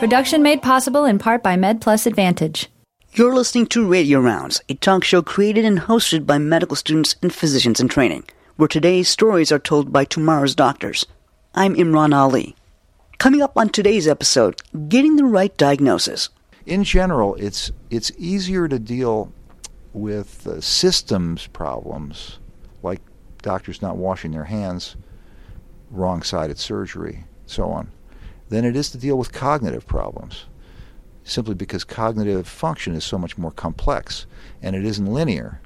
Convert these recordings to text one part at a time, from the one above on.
Production made possible in part by MedPlus Advantage. You're listening to Radio Rounds, a talk show created and hosted by medical students and physicians in training, where today's stories are told by tomorrow's doctors. I'm Imran Ali. Coming up on today's episode, getting the right diagnosis. In general, it's it's easier to deal with uh, systems problems like doctors not washing their hands, wrong-sided surgery, so on, than it is to deal with cognitive problems simply because cognitive function is so much more complex and it isn't linear.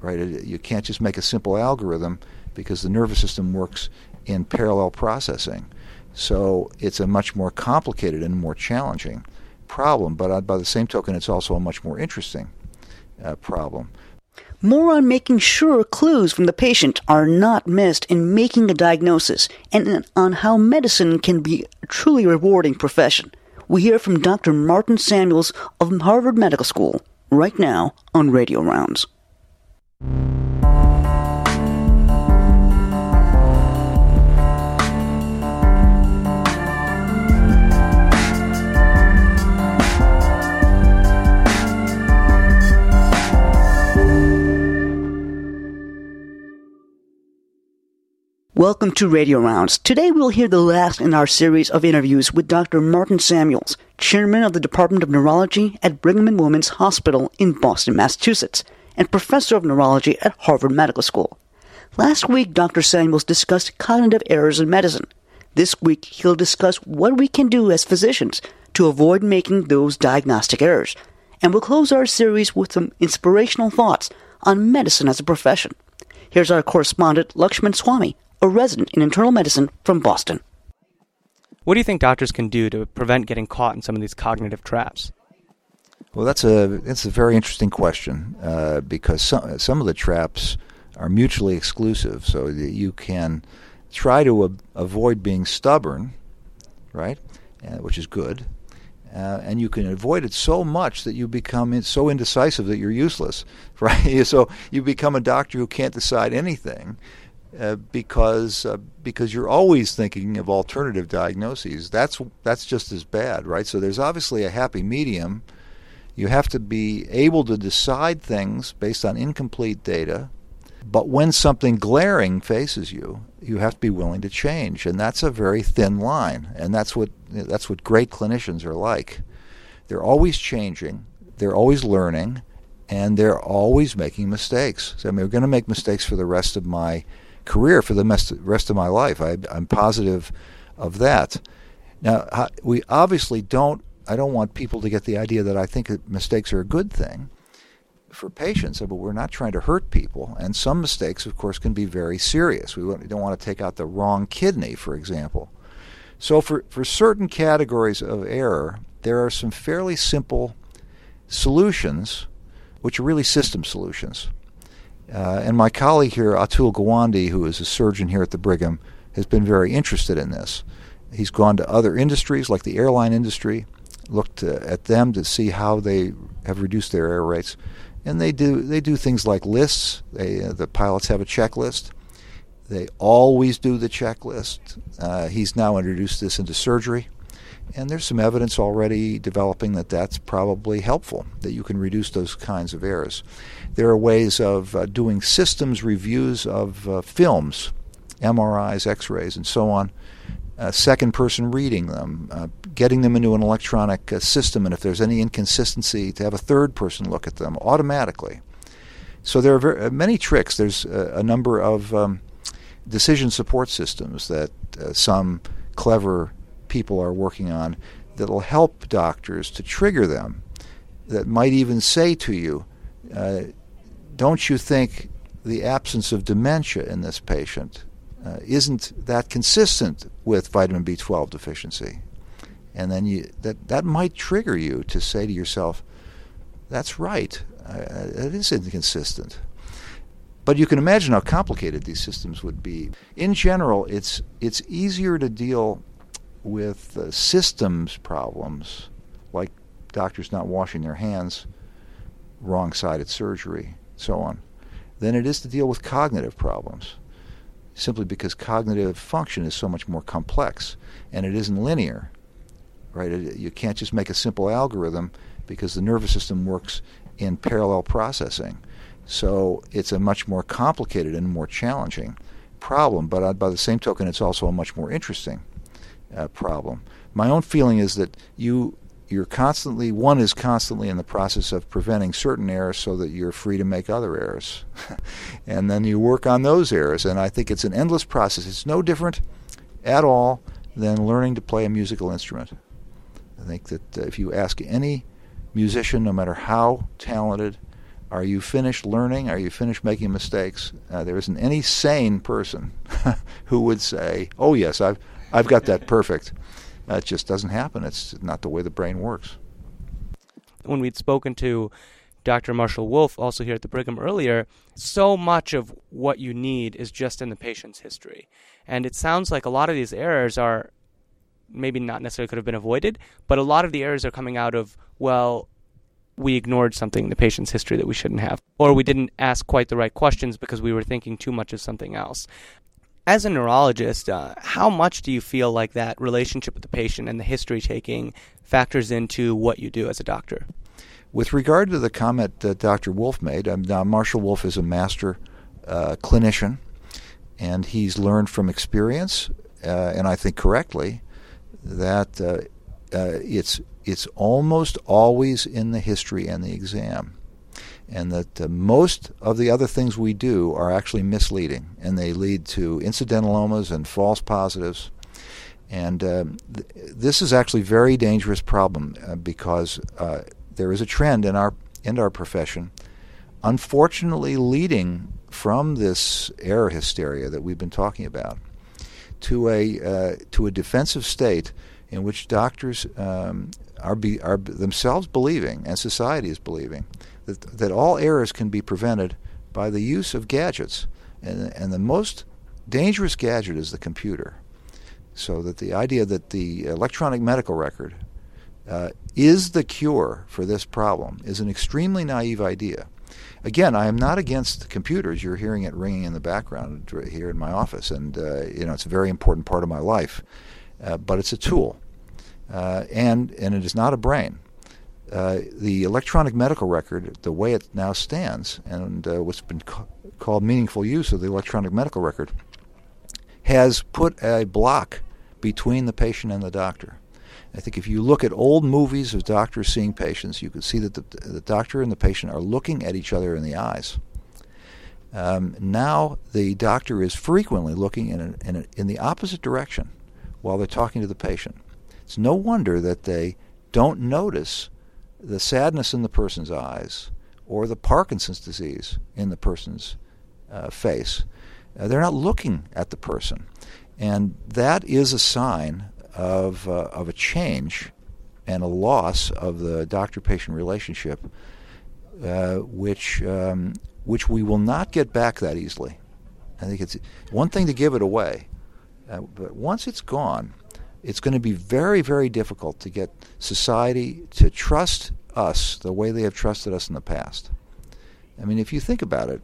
Right? You can't just make a simple algorithm because the nervous system works in parallel processing. So it's a much more complicated and more challenging problem, but uh, by the same token, it's also a much more interesting uh, problem. More on making sure clues from the patient are not missed in making a diagnosis and on how medicine can be a truly rewarding profession we hear from Dr. Martin Samuels of Harvard Medical School right now on Radio Rounds. Welcome to Radio Rounds. Today we'll hear the last in our series of interviews with Dr. Martin Samuels, Chairman of the Department of Neurology at Brigham and Women's Hospital in Boston, Massachusetts, and Professor of Neurology at Harvard Medical School. Last week, Dr. Samuels discussed cognitive errors in medicine. This week, he'll discuss what we can do as physicians to avoid making those diagnostic errors. And we'll close our series with some inspirational thoughts on medicine as a profession. Here's our correspondent, Lakshman Swamy a resident in internal medicine from Boston. What do you think doctors can do to prevent getting caught in some of these cognitive traps? Well, that's a that's a very interesting question uh, because some some of the traps are mutually exclusive, so that you can try to a- avoid being stubborn, right, uh, which is good, uh, and you can avoid it so much that you become in, so indecisive that you're useless, right? so you become a doctor who can't decide anything, uh, because uh, because you're always thinking of alternative diagnoses. That's that's just as bad, right? So there's obviously a happy medium. You have to be able to decide things based on incomplete data, but when something glaring faces you, you have to be willing to change, and that's a very thin line. And that's what that's what great clinicians are like. They're always changing. They're always learning, and they're always making mistakes. So I mean, we're going to make mistakes for the rest of my career for the rest of my life. I, am positive of that. Now, we obviously don't. I don't want people to get the idea that I think mistakes are a good thing for patients, but we're not trying to hurt people. And some mistakes, of course, can be very serious. We don't want to take out the wrong kidney, for example. So, for, for certain categories of error, there are some fairly simple solutions, which are really system solutions. Uh, and my colleague here, Atul Gawande, who is a surgeon here at the Brigham, has been very interested in this. He's gone to other industries like the airline industry, looked uh, at them to see how they have reduced their error rates, and they do they do things like lists. They, uh, the pilots have a checklist. They always do the checklist. Uh, he's now introduced this into surgery, and there's some evidence already developing that that's probably helpful. That you can reduce those kinds of errors. There are ways of uh, doing systems reviews of uh, films, MRIs, X rays, and so on. Uh, second person reading them, uh, getting them into an electronic uh, system, and if there's any inconsistency, to have a third person look at them automatically. So there are very, uh, many tricks. There's a number of um, decision support systems that some clever people are working on that'll help doctors to trigger them, that might even say to you, uh, don't you think the absence of dementia in this patient uh, isn't that consistent with vitamin B12 deficiency? And then you, that, that might trigger you to say to yourself, that's right, uh, it is inconsistent. But you can imagine how complicated these systems would be. In general, it's, it's easier to deal with uh, systems problems, like doctors not washing their hands, wrong sided surgery, so on, than it is to deal with cognitive problems. Simply because cognitive function is so much more complex and it isn't linear. right? You can't just make a simple algorithm because the nervous system works in parallel processing. So it's a much more complicated and more challenging problem, but uh, by the same token, it's also a much more interesting uh, problem. My own feeling is that you you're constantly one is constantly in the process of preventing certain errors so that you're free to make other errors, and then you work on those errors. And I think it's an endless process. It's no different at all than learning to play a musical instrument. I think that uh, if you ask any musician, no matter how talented, are you finished learning? Are you finished making mistakes? Uh, there isn't any sane person who would say, "Oh yes, I've I've got that perfect." That just doesn't happen. It's not the way the brain works. When we'd spoken to Dr. Marshall Wolf, also here at the Brigham earlier, so much of what you need is just in the patient's history. And it sounds like a lot of these errors are maybe not necessarily could have been avoided, but a lot of the errors are coming out of, well, we ignored something in the patient's history that we shouldn't have, or we didn't ask quite the right questions because we were thinking too much of something else. As a neurologist, uh, how much do you feel like that relationship with the patient and the history taking factors into what you do as a doctor? With regard to the comment that Dr. Wolf made, um, now Marshall Wolf is a master uh, clinician, and he's learned from experience, uh, and I think correctly, that uh, uh, it's it's almost always in the history and the exam, and that uh, most of the other things we do are actually misleading, and they lead to incidentalomas and false positives. And um, th- this is actually a very dangerous problem uh, because uh, there is a trend in our in our profession, unfortunately, leading from this error hysteria that we've been talking about to a uh, to a defensive state in which doctors um, are, be, are themselves believing, and society is believing, that, that all errors can be prevented by the use of gadgets. And, and the most dangerous gadget is the computer. So that the idea that the electronic medical record uh, is the cure for this problem is an extremely naive idea. Again, I am not against computers. You're hearing it ringing in the background here in my office, and uh, you know it's a very important part of my life. Uh, but it's a tool, uh, and and it is not a brain. Uh, the electronic medical record, the way it now stands, and what's been ca- called meaningful use of the electronic medical record, has put a block between the patient and the doctor. I think if you look at old movies of doctors seeing patients, you can see that the, the doctor and the patient are looking at each other in the eyes. Um, now the doctor is frequently looking in, a, in, a, in the opposite direction while they're talking to the patient. It's no wonder that they don't notice the sadness in the person's eyes or the Parkinson's disease in the person's uh, face. Uh, they're not looking at the person. And that is a sign of, uh, of a change and a loss of the doctor patient relationship, uh, which, um, which we will not get back that easily. I think it's one thing to give it away, uh, but once it's gone, it's going to be very, very difficult to get society to trust us the way they have trusted us in the past. I mean, if you think about it,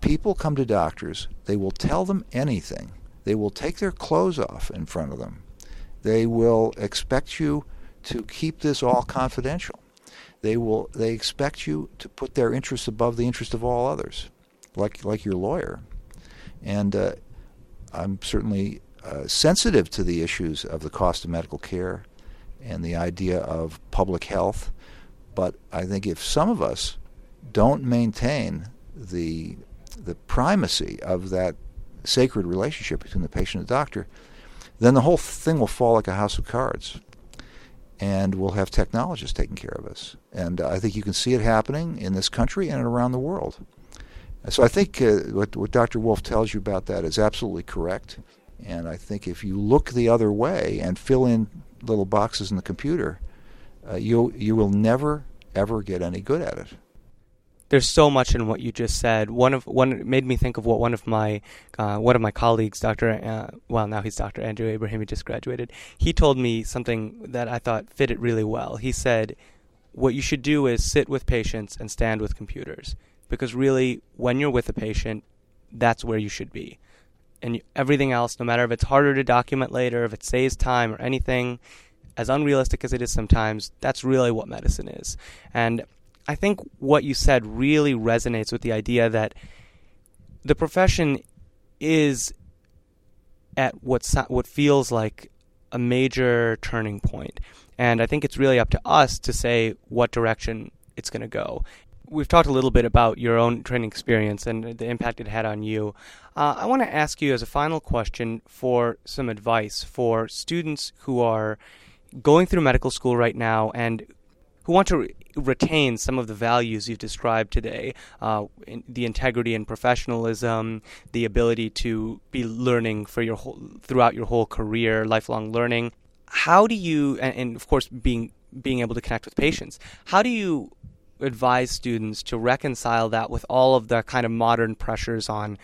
people come to doctors, they will tell them anything. They will take their clothes off in front of them. They will expect you to keep this all confidential. They will they expect you to put their interests above the interest of all others, like like your lawyer. And uh, I'm certainly uh, sensitive to the issues of the cost of medical care and the idea of public health. But I think if some of us don't maintain the the primacy of that sacred relationship between the patient and the doctor, then the whole thing will fall like a house of cards. And we'll have technologists taking care of us. And I think you can see it happening in this country and around the world. So I think uh, what, what Dr. Wolf tells you about that is absolutely correct. And I think if you look the other way and fill in little boxes in the computer, uh, you you will never ever get any good at it. There's so much in what you just said. One of one made me think of what one of my uh, one of my colleagues, Doctor, uh, well now he's Doctor Andrew Abraham, he just graduated. He told me something that I thought fit it really well. He said, "What you should do is sit with patients and stand with computers, because really, when you're with a patient, that's where you should be." And everything else, no matter if it's harder to document later, if it saves time or anything, as unrealistic as it is sometimes, that's really what medicine is. And I think what you said really resonates with the idea that the profession is at what what feels like a major turning point. And I think it's really up to us to say what direction it's going to go. We've talked a little bit about your own training experience and the impact it had on you. Uh, I want to ask you as a final question for some advice for students who are going through medical school right now and who want to re- retain some of the values you've described today uh, in, the integrity and professionalism, the ability to be learning for your whole, throughout your whole career, lifelong learning. How do you, and, and of course, being being able to connect with patients, how do you advise students to reconcile that with all of the kind of modern pressures on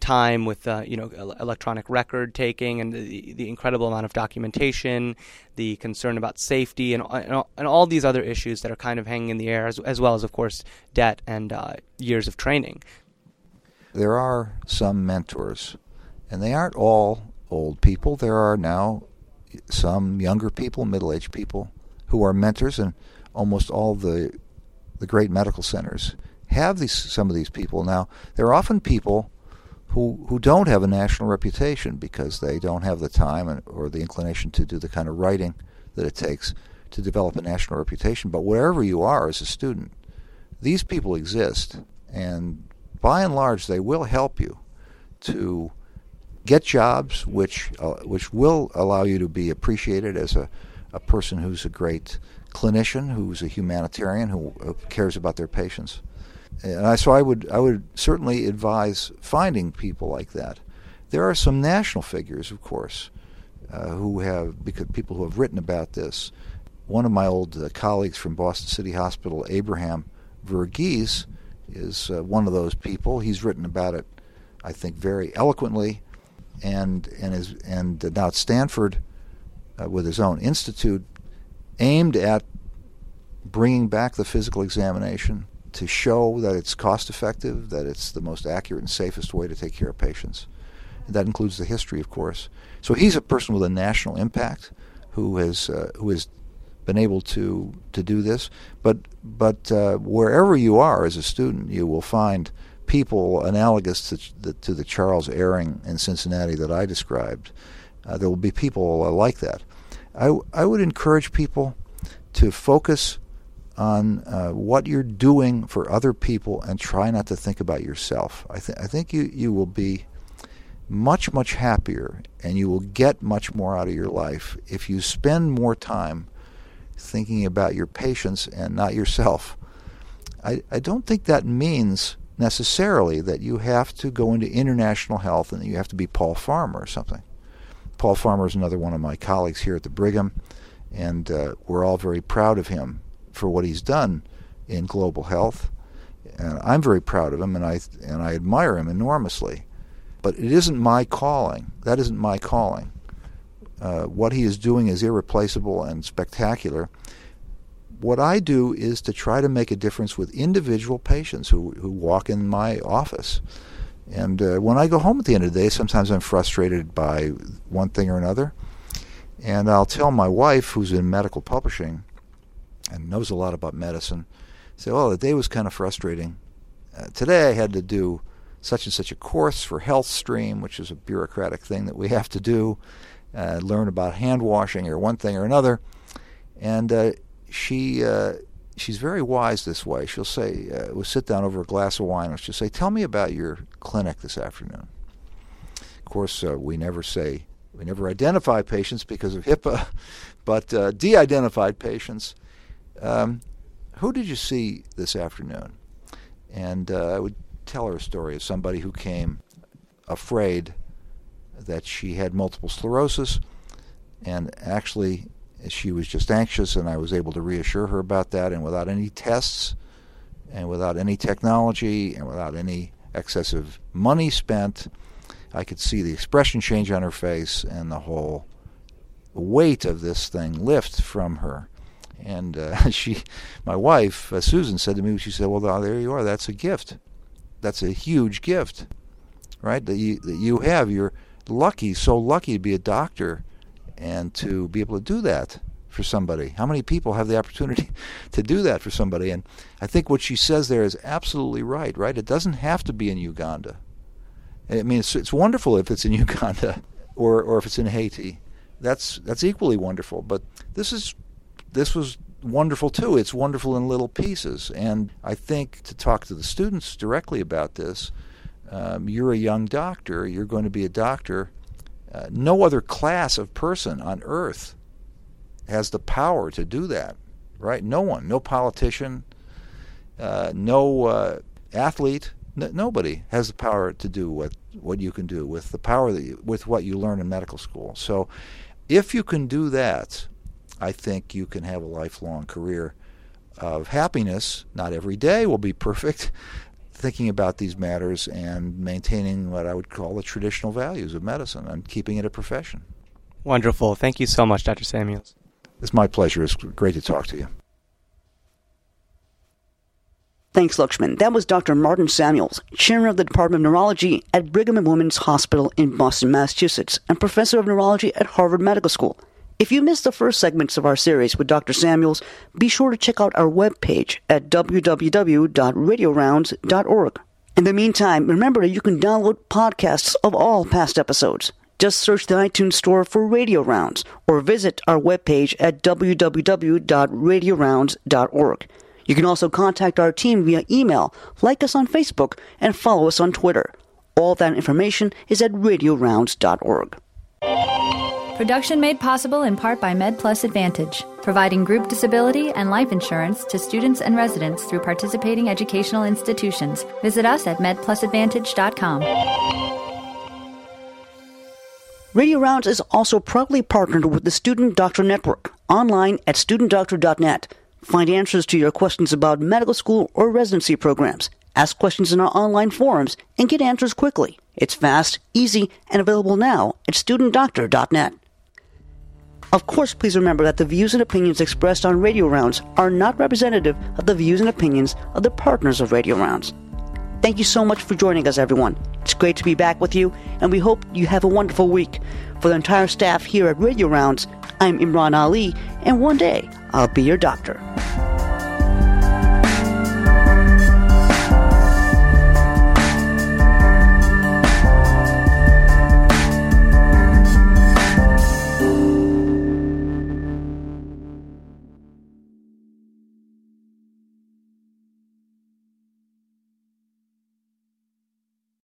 time with uh, you know electronic record taking and the, the incredible amount of documentation, the concern about safety, and, and, and all these other issues that are kind of hanging in the air, as, as well as of course debt and uh, years of training. There are some mentors, and they aren't all old people. There are now some younger people, middle-aged people, who are mentors, and almost all the the great medical centers have these some of these people now. They're often people who who don't have a national reputation because they don't have the time and, or the inclination to do the kind of writing that it takes to develop a national reputation. But wherever you are as a student, these people exist, and by and large, they will help you to get jobs which uh, which will allow you to be appreciated as a, a person who's a great clinician, who's a humanitarian, who cares about their patients. And I, so I would I would certainly advise finding people like that. There are some national figures, of course, uh, who have because people who have written about this. One of my old uh, colleagues from Boston City Hospital, Abraham Verghese, is uh, one of those people. He's written about it, I think, very eloquently, and and is and now at Stanford, uh, with his own institute, aimed at bringing back the physical examination to show that it's cost effective, that it's the most accurate and safest way to take care of patients. And that includes the history, of course. So he's a person with a national impact who has uh, who has been able to to do this. But but uh, wherever you are as a student, you will find people analogous to the, to the Charles Aring in Cincinnati that I described. Uh, there will be people like that. I I would encourage people to focus on uh, what you're doing for other people and try not to think about yourself. I, th- I think you, you will be much, much happier and you will get much more out of your life if you spend more time thinking about your patients and not yourself. I, I don't think that means necessarily that you have to go into international health and you have to be Paul Farmer or something. Paul Farmer is another one of my colleagues here at the Brigham, and uh, we're all very proud of him for what he's done in global health. And I'm very proud of him, and I and I admire him enormously. But it isn't my calling. That isn't my calling. Uh, what he is doing is irreplaceable and spectacular. What I do is to try to make a difference with individual patients who, who walk in my office. And uh, when I go home at the end of the day, sometimes I'm frustrated by one thing or another. And I'll tell my wife, who's in medical publishing, and knows a lot about medicine say, "Oh, the day was kind of frustrating. Uh, today I had to do such and such a course for HealthStream, which is a bureaucratic thing that we have to do, uh, learn about hand washing or one thing or another." And uh, she uh, she's very wise this way. She'll say, uh, "We'll sit down over a glass of wine." And she'll say, "Tell me about your clinic this afternoon." Of course, uh, we never say we never identify patients because of HIPAA, but uh, de-identified patients um, who did you see this afternoon? And uh, I would tell her a story of somebody who came afraid that she had multiple sclerosis, and actually she was just anxious, and I was able to reassure her about that, and without any tests, and without any technology, and without any excessive money spent, I could see the expression change on her face and the whole weight of this thing lift from her. And uh, she, my wife, uh, Susan, said to me, she said, "Well, there you are. That's a gift. That's a huge gift, right? That you that you have. You're lucky, so lucky to be a doctor, and to be able to do that. for somebody? How many people have the opportunity to do that for somebody? And I think what she says there is absolutely right, right? It doesn't have to be in Uganda. I mean, it's, it's wonderful if it's in Uganda or, or if it's in Haiti. That's, that's equally wonderful. But this, is, this was wonderful too. It's wonderful in little pieces. And I think to talk to the students directly about this, um, you're a young doctor, you're going to be a doctor. Uh, no other class of person on earth has the power to do that, right? No one, no politician, uh, no uh, athlete, n- nobody has the power to do what, what you can do with the power that you, with what you learn in medical school. So, if you can do that, I think you can have a lifelong career of happiness. Not every day will be perfect. Thinking about these matters and maintaining what I would call the traditional values of medicine and keeping it a profession. Wonderful. Thank you so much, Dr. Samuels. It's my pleasure. It's great to talk to you. Thanks, Lakshman. That was Dr. Martin Samuels, chairman of the Department of Neurology at Brigham and Women's Hospital in Boston, Massachusetts, and professor of neurology at Harvard Medical School. If you missed the first segments of our series with Dr. Samuels, be sure to check out our webpage at www.radiorounds.org. In the meantime, remember that you can download podcasts of all past episodes. Just search the iTunes Store for Radio Rounds or visit our webpage at www.radiorounds.org. You can also contact our team via email, like us on Facebook, and follow us on Twitter. All that information is at radiorounds.org. Production made possible in part by MedPlus Advantage, providing group disability and life insurance to students and residents through participating educational institutions. Visit us at medplusadvantage.com. Radio Rounds is also proudly partnered with the Student Doctor Network, online at studentdoctor.net. Find answers to your questions about medical school or residency programs. Ask questions in our online forums and get answers quickly. It's fast, easy, and available now at studentdoctor.net. Of course, please remember that the views and opinions expressed on Radio Rounds are not representative of the views and opinions of the partners of Radio Rounds. Thank you so much for joining us, everyone. It's great to be back with you, and we hope you have a wonderful week. For the entire staff here at Radio Rounds, I'm Imran Ali, and one day I'll be your doctor.